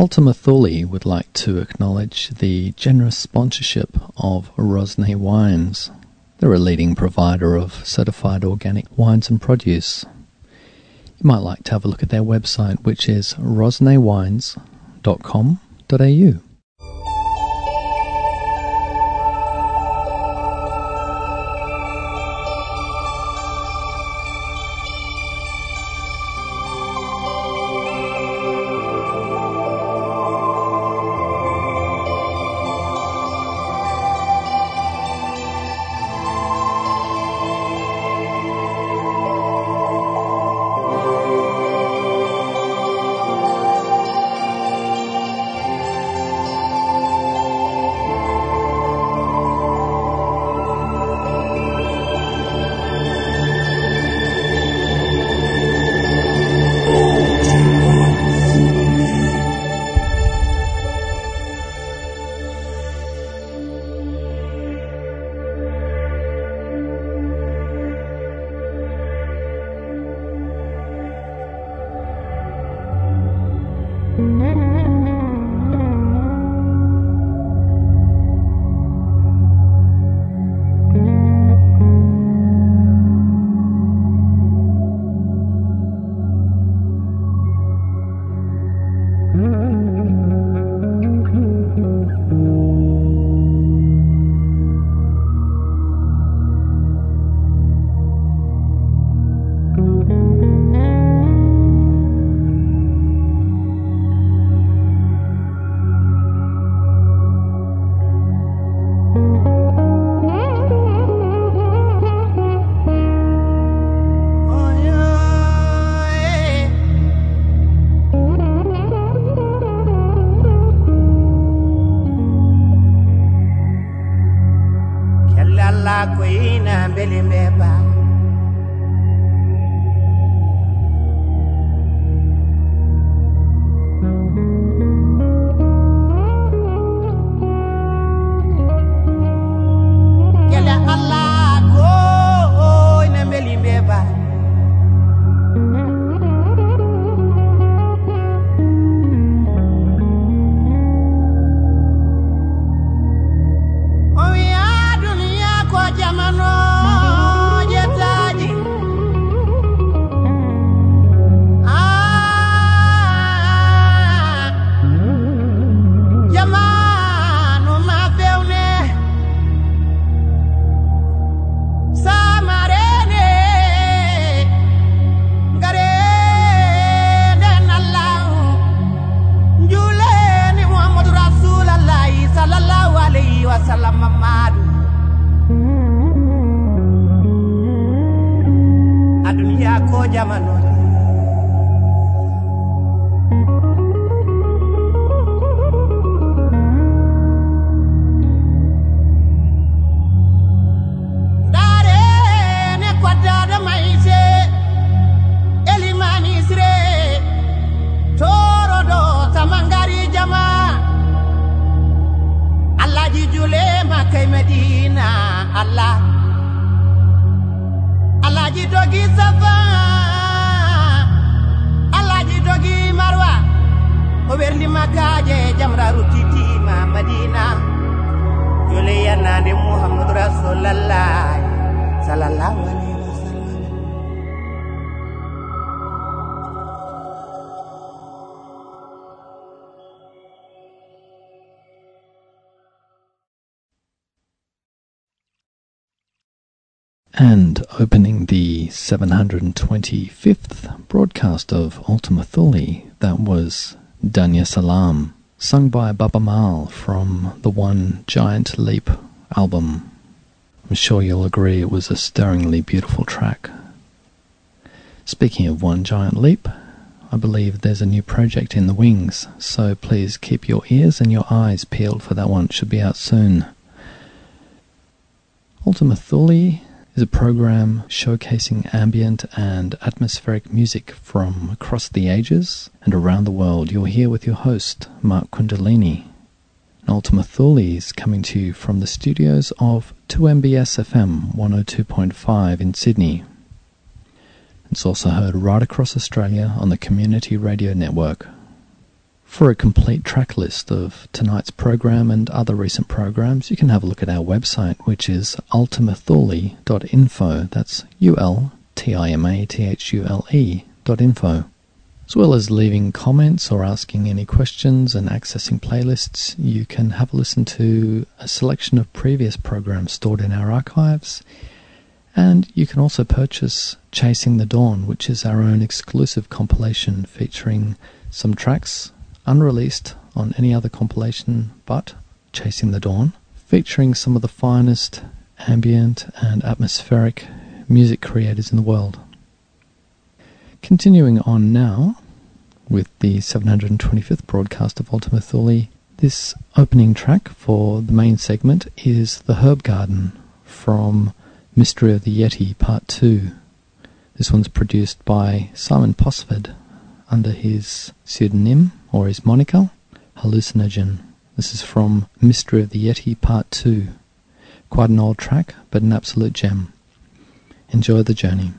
Ultima Thule would like to acknowledge the generous sponsorship of Rosnay Wines. They're a leading provider of certified organic wines and produce. You might like to have a look at their website, which is rosnewines.com.au. 725th broadcast of Ultima Thule, that was Dunya Salam, sung by Baaba Maal from the One Giant Leap album. I'm sure you'll agree it was a stirringly beautiful track. Speaking of One Giant Leap, I believe there's a new project in the wings, so please keep your ears and your eyes peeled for that one. It should be out soon. Ultima Thule is a program showcasing ambient and atmospheric music from across the ages and around the world. You're here with your host, Mark Kundalini. Ultima Thule is coming to you from the studios of 2MBS FM 102.5 in Sydney. It's also heard right across Australia on the Community Radio Network. For a complete track list of tonight's program and other recent programs, you can have a look at our website, which is ultimathule.info. That's U L T I M A T H U L E dot info. As well as leaving comments or asking any questions and accessing playlists, you can have a listen to a selection of previous programs stored in our archives. And you can also purchase Chasing the Dawn, which is our own exclusive compilation featuring some tracks unreleased on any other compilation but Chasing the Dawn, featuring some of the finest ambient and atmospheric music creators in the world. Continuing on now with the 725th broadcast of Ultima Thule, this opening track for the main segment is The Herb Garden from Mystery of the Yeti Part 2. This one's produced by Simon Posford under his pseudonym or his moniker, Hallucinogen. This is from Mystery of the Yeti Part 2. Quite an old track, but an absolute gem. Enjoy the journey.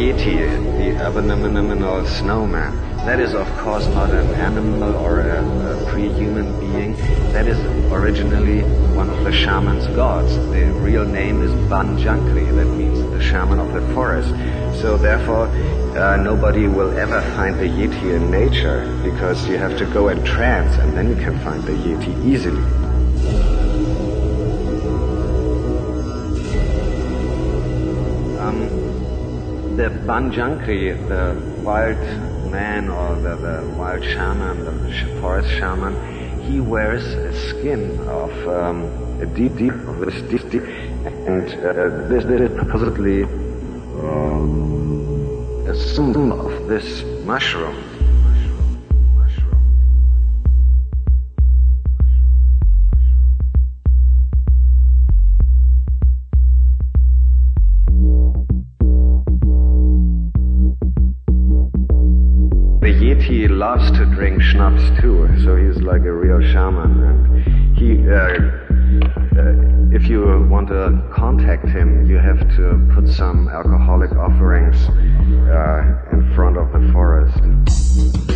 Yeti, the abominable snowman. That is, of course, not an animal or a, a pre-human being. That is originally one of the shaman's gods. The real name is Banjankri. That means the shaman of the forest. So therefore, uh, nobody will ever find the Yeti in nature because you have to go in trance and then you can find the Yeti easily. Banjankri, the wild man or the, the wild shaman, the forest shaman, he wears a skin of um, a deep, deep, this deep, deep, and uh, this, this is supposedly um, a symbol of this mushroom. Loves to drink schnapps too, so he's like a real shaman. And he, uh, uh, if you want to contact him, you have to put some alcoholic offerings uh, in front of the forest.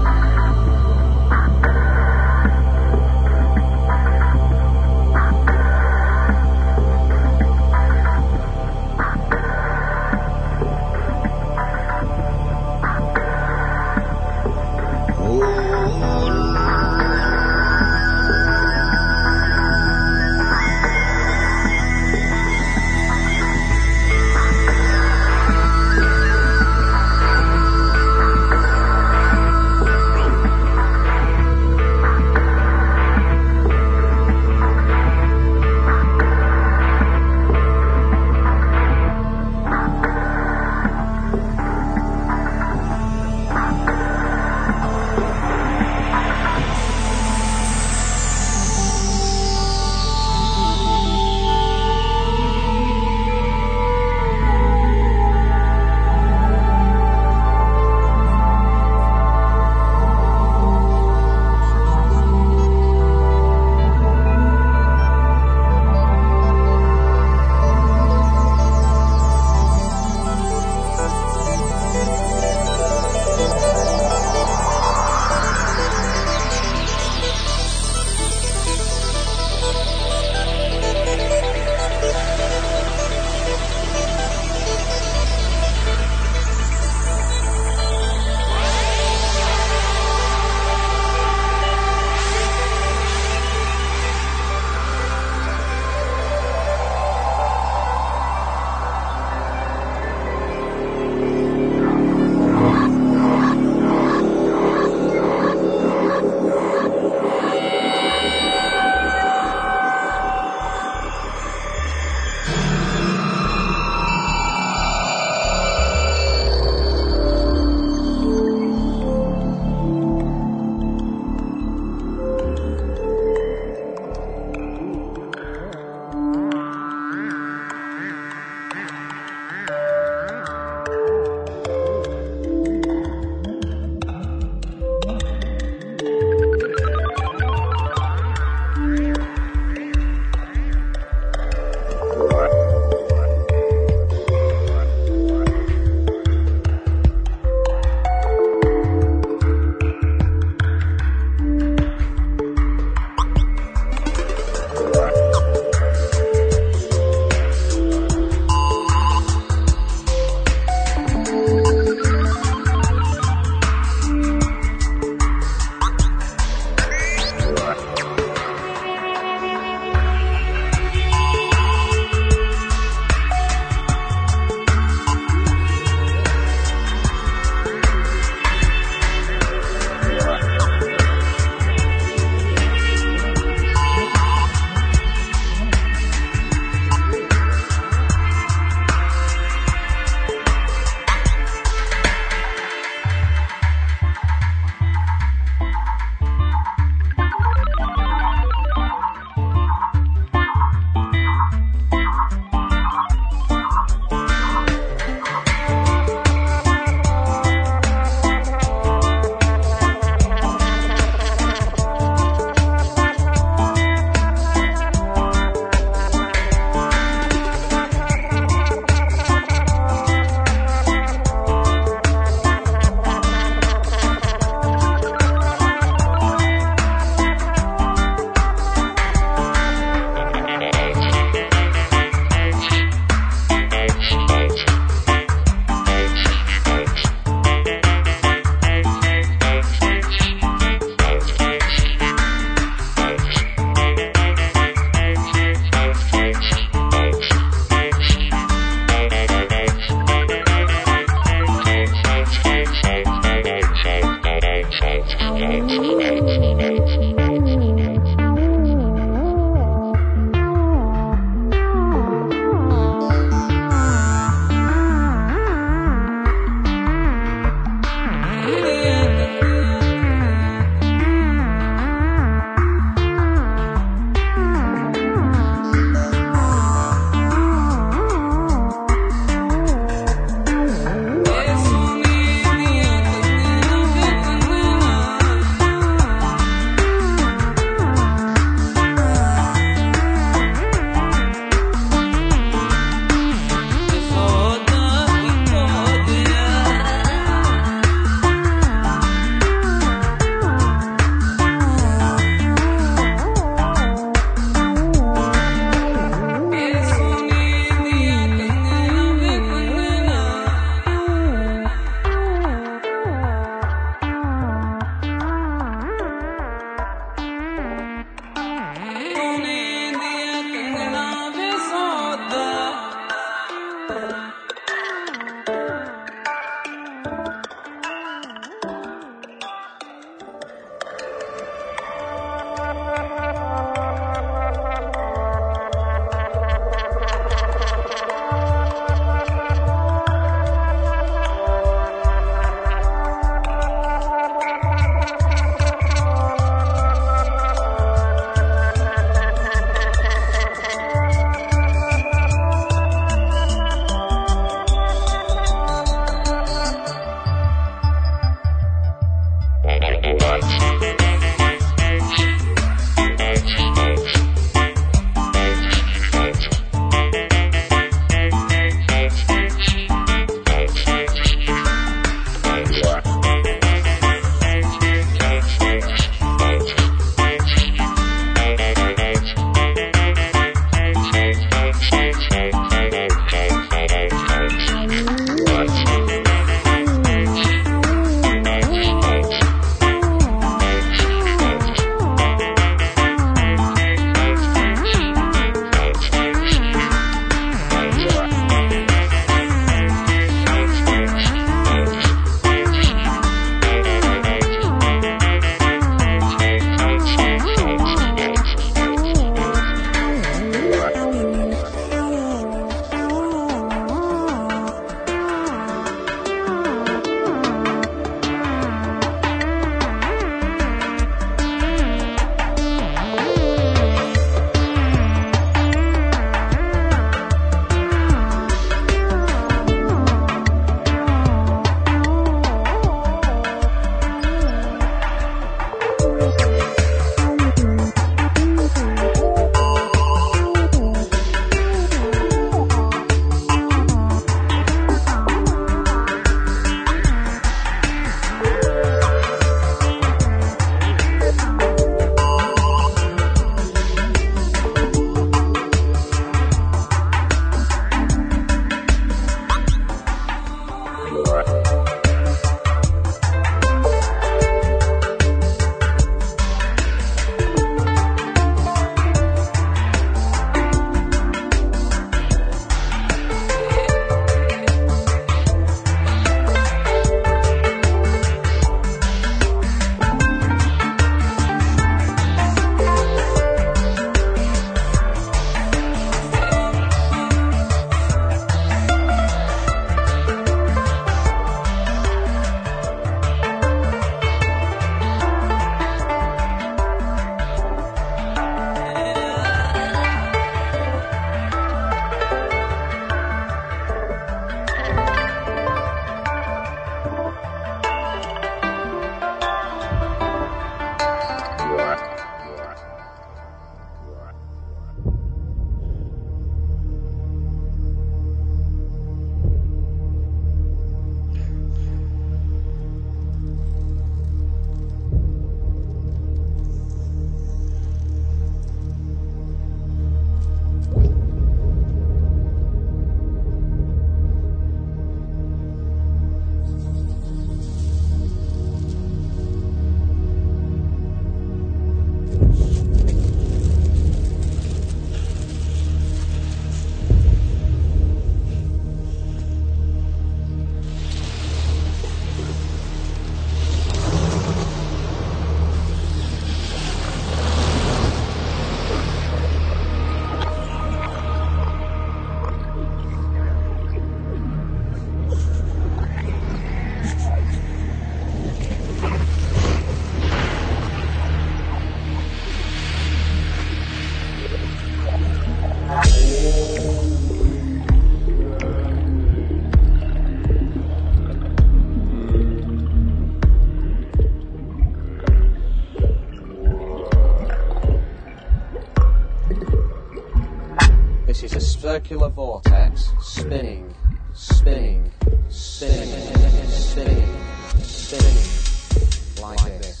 circular vortex, spinning, spinning, spinning, spinning, spinning, like this.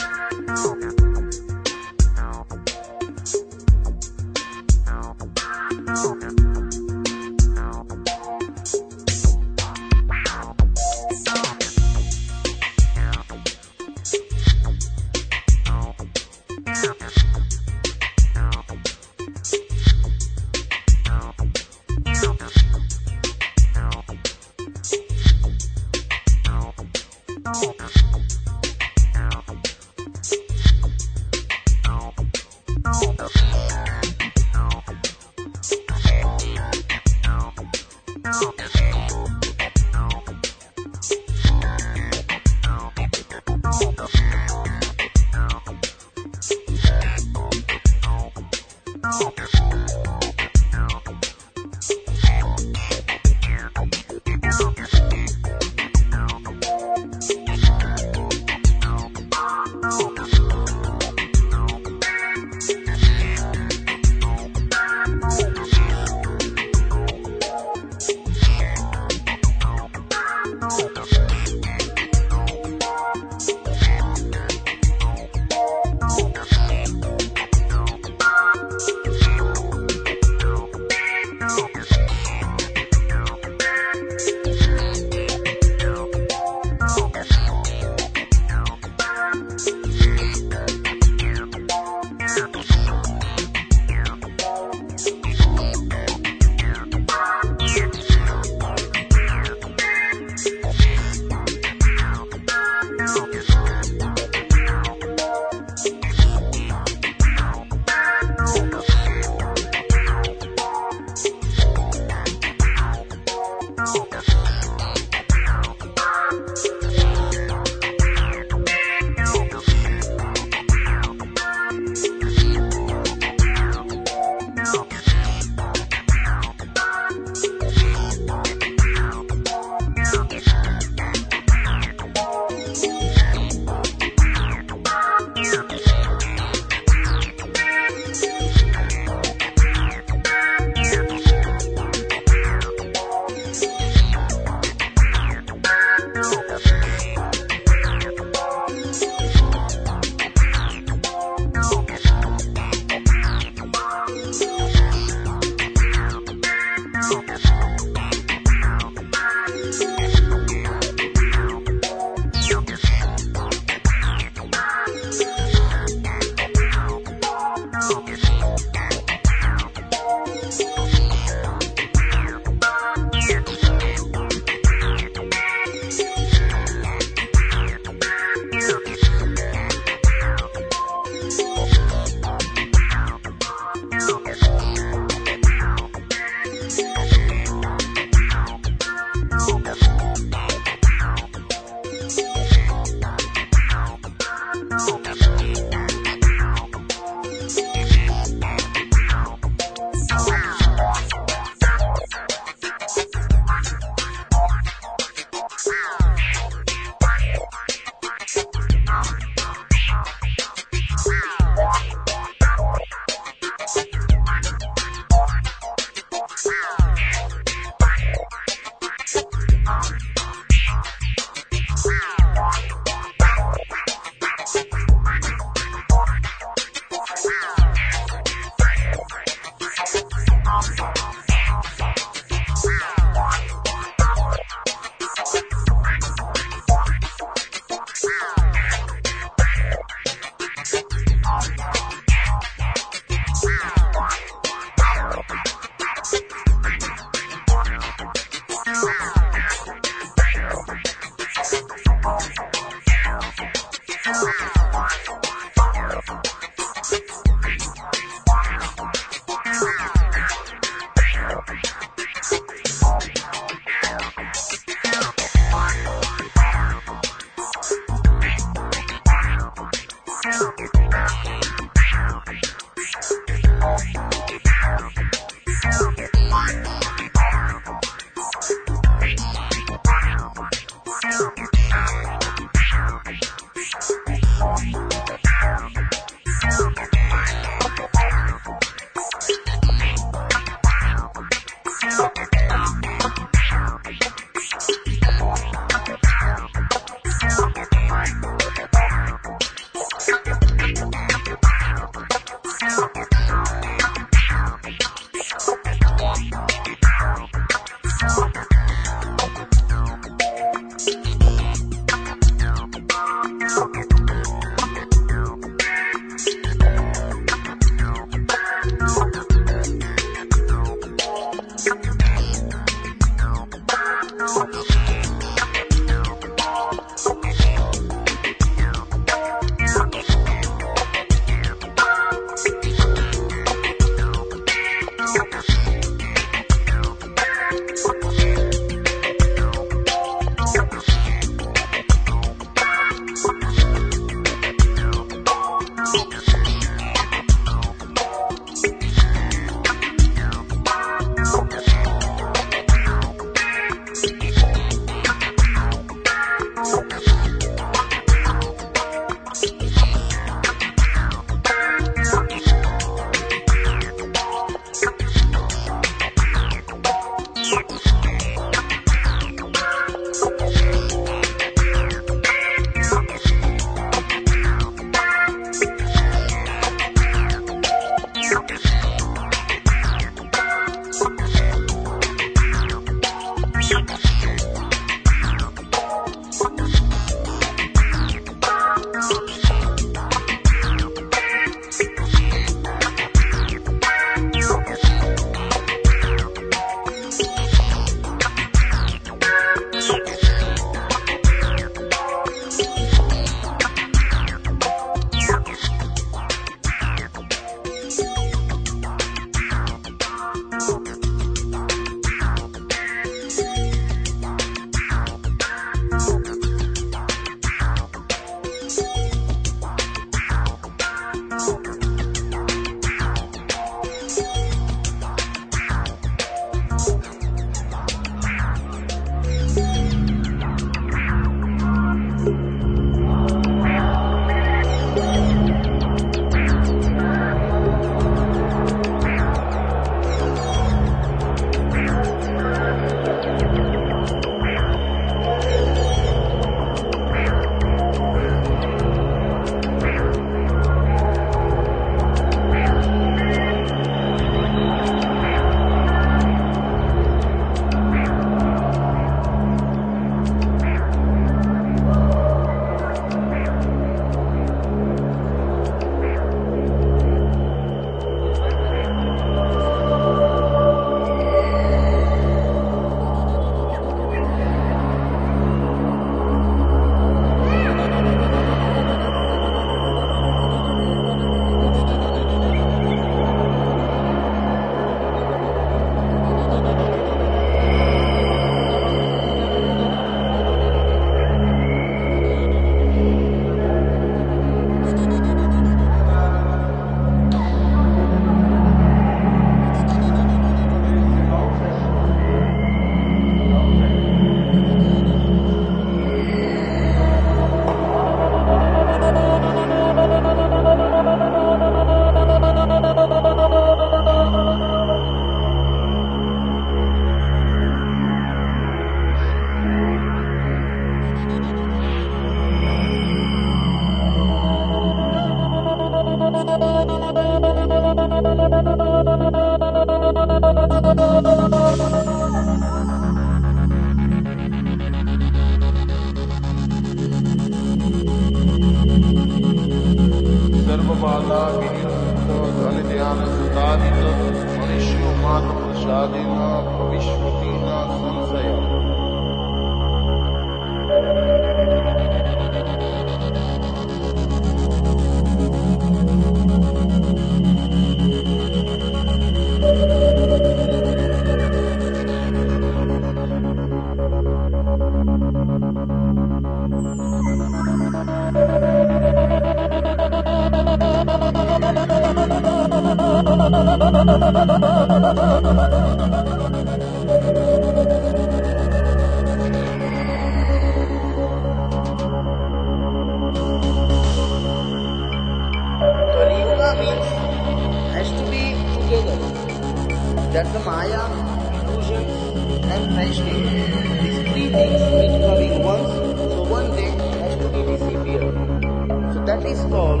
That is called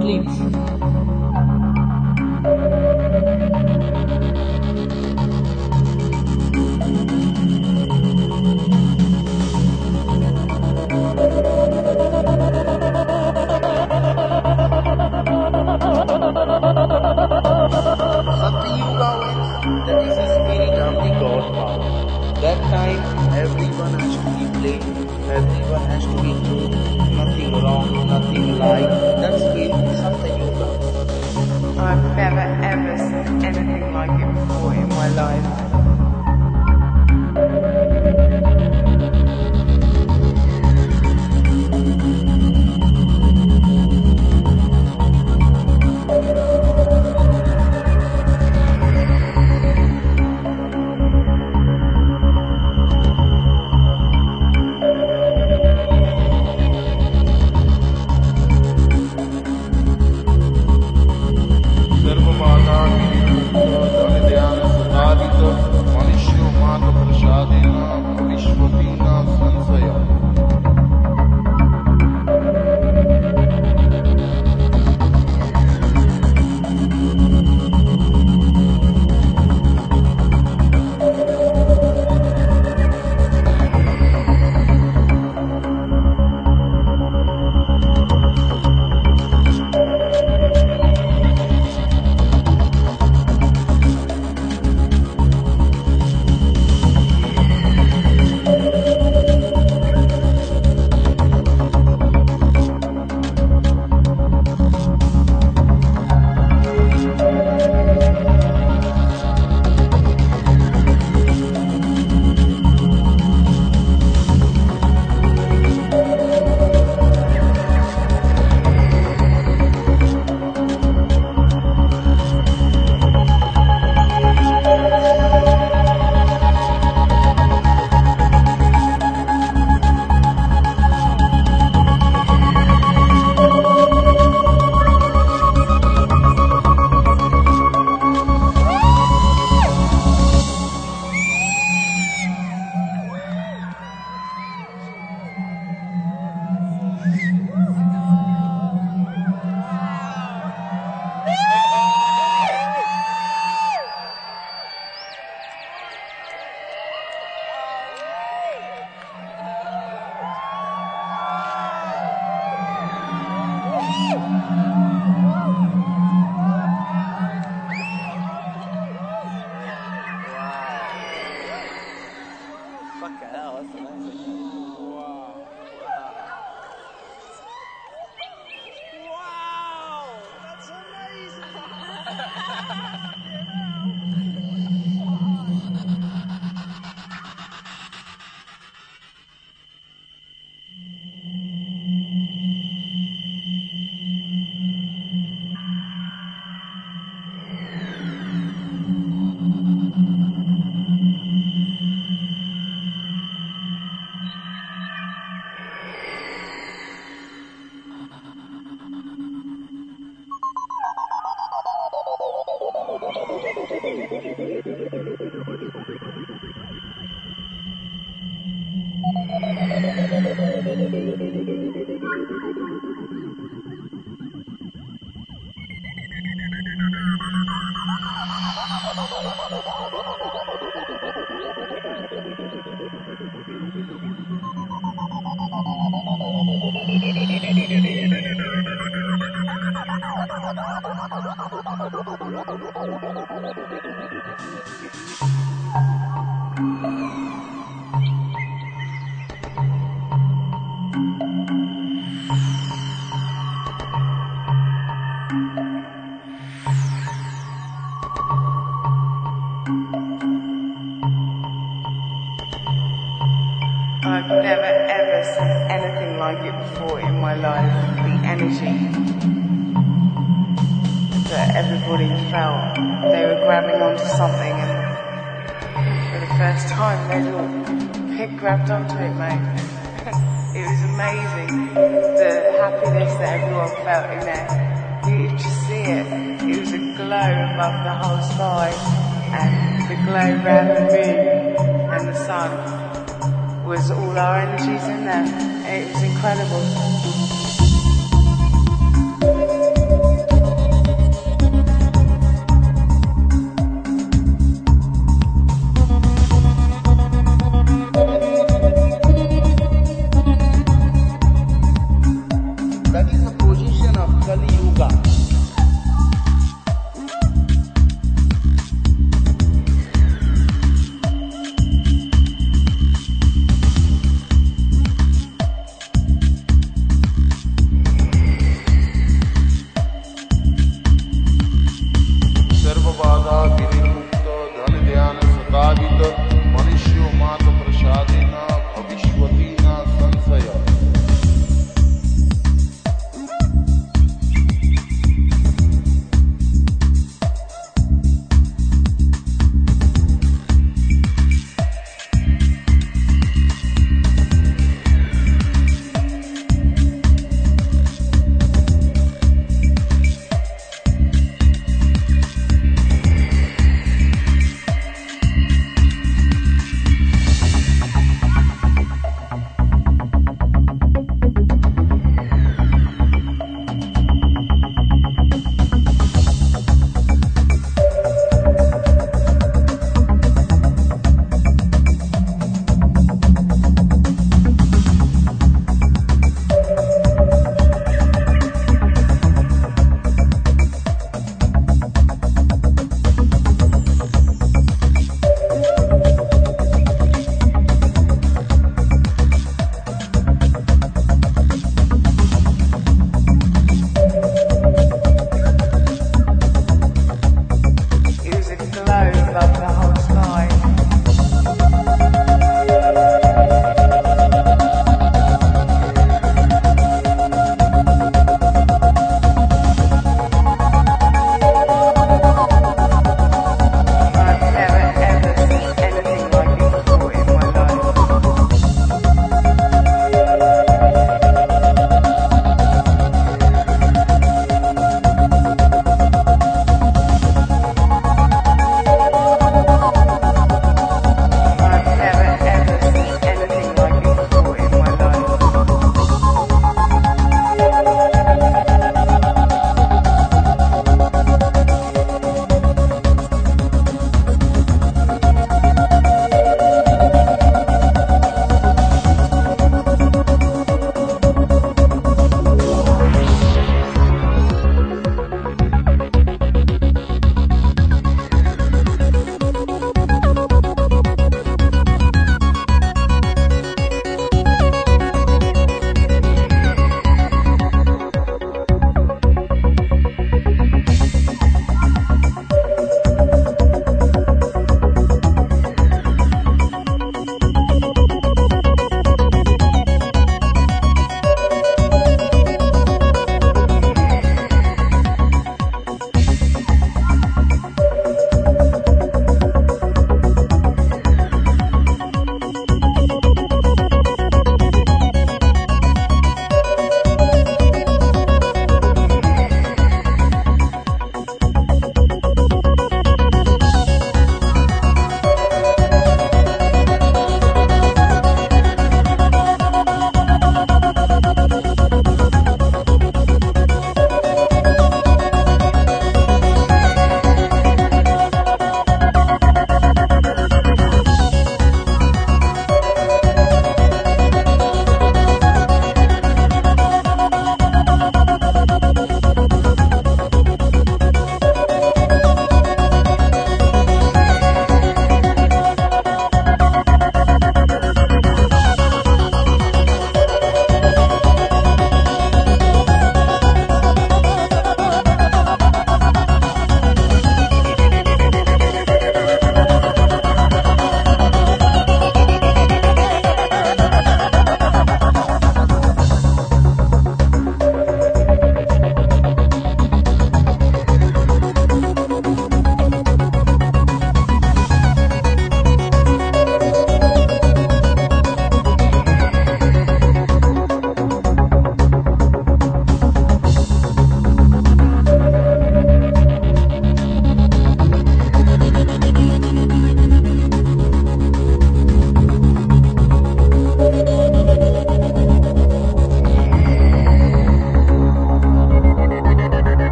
eclipse. That time everyone has to be plain, everyone has to be true, nothing wrong, nothing lie. That's been Sakti Yuga. I've never ever seen anything like it before in my life. for in my life, the energy that everybody felt they were grabbing onto something.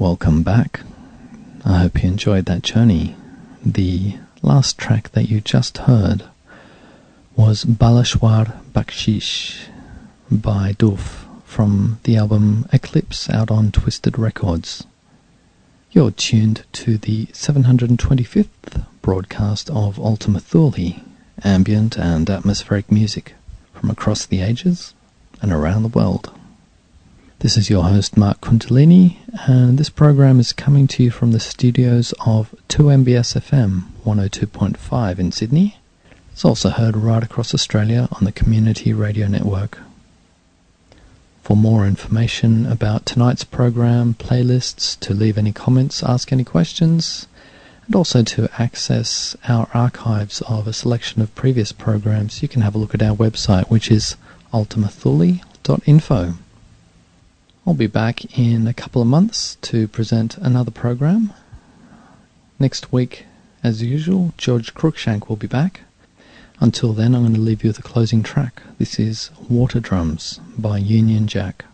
Welcome back. I hope you enjoyed that journey. The last track that you just heard was Balashwar Bakshish by Doof from the album Eclipse out on Twisted Records. You're tuned to the 725th broadcast of Ultima Thule, ambient and atmospheric music from across the ages and around the world. This is your host Mark Kundalini, and this program is coming to you from the studios of 2MBS FM 102.5 in Sydney. It's also heard right across Australia on the Community Radio Network. For more information about tonight's program, playlists, to leave any comments, ask any questions, and also to access our archives of a selection of previous programs, you can have a look at our website, which is ultimathule.info. I'll be back in a couple of months to present another program. Next week, as usual, George Cruikshank will be back. Until then, I'm going to leave you with a closing track. This is Water Drums by Union Jack.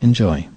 Enjoy.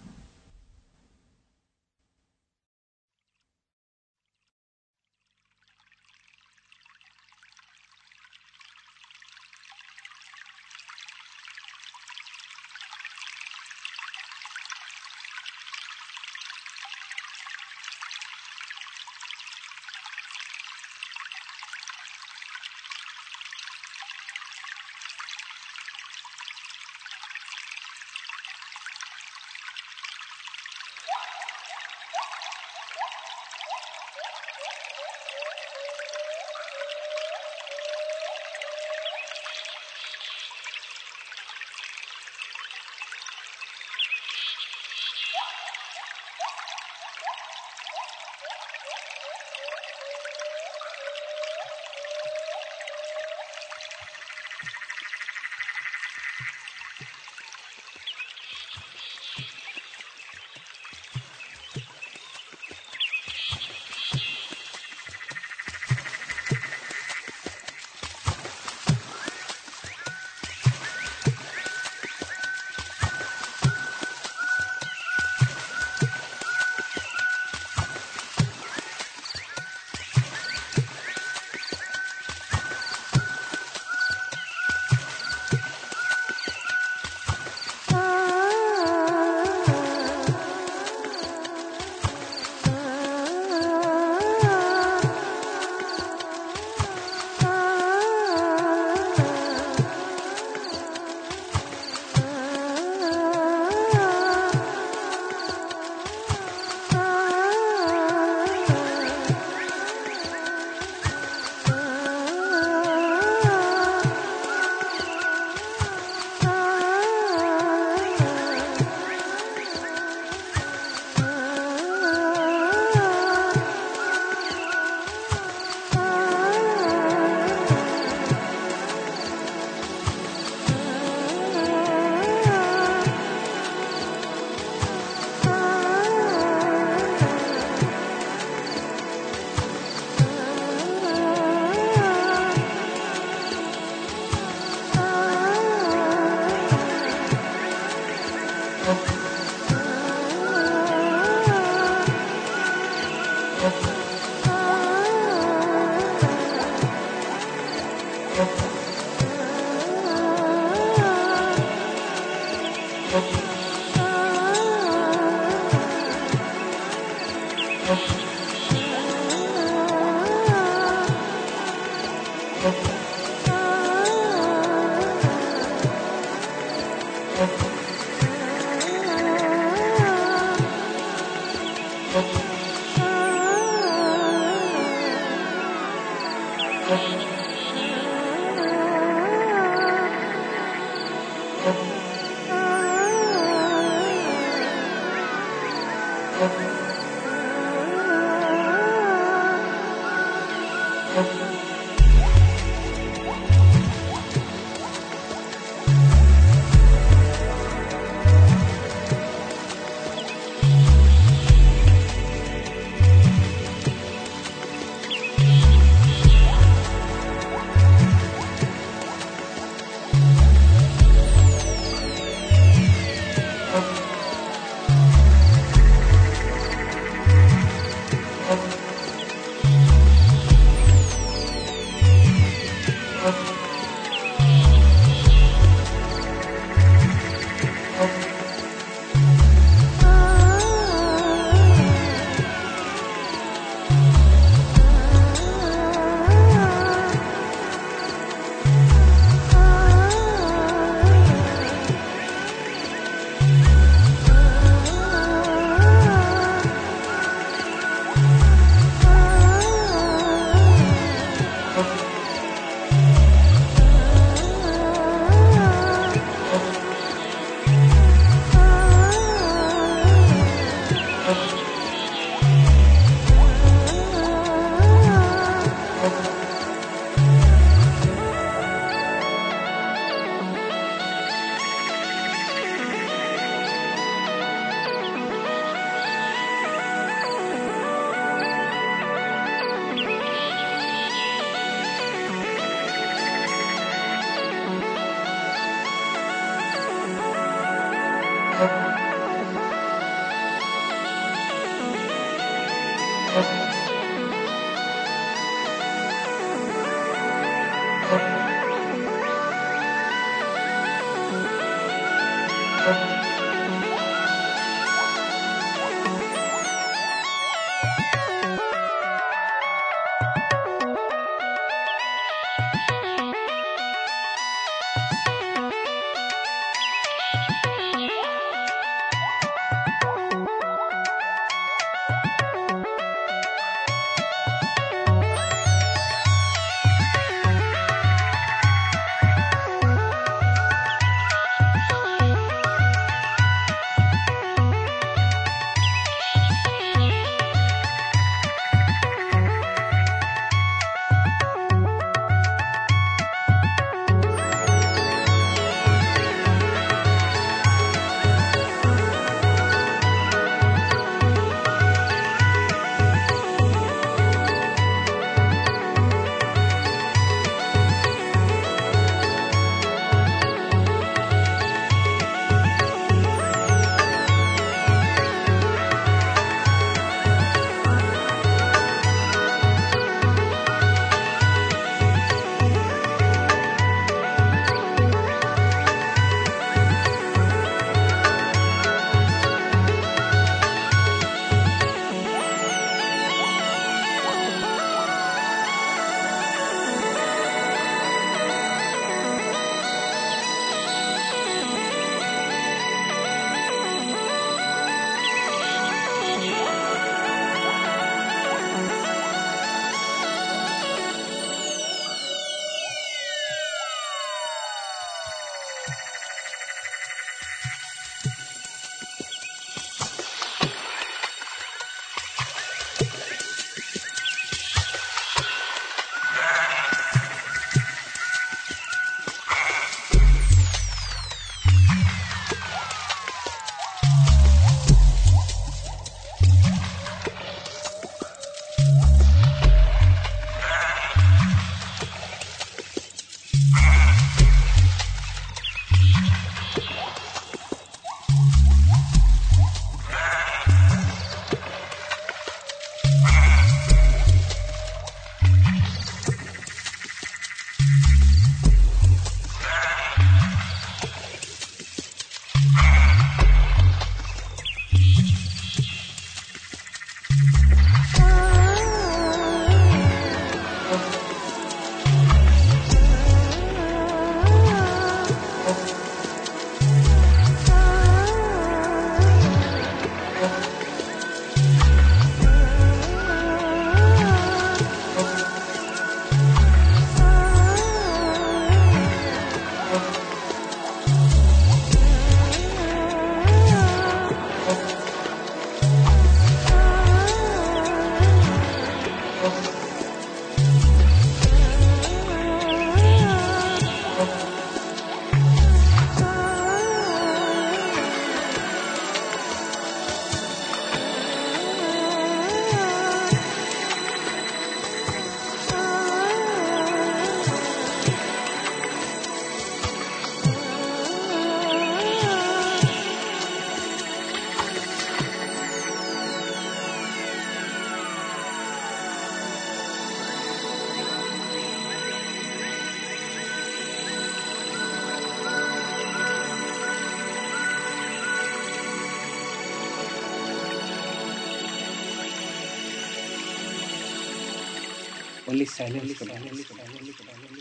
Silence.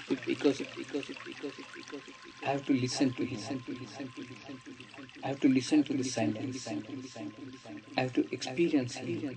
Because, because, because, because, I have to listen to listen to listen to listen to. I have to listen to the silence. I have to experience him.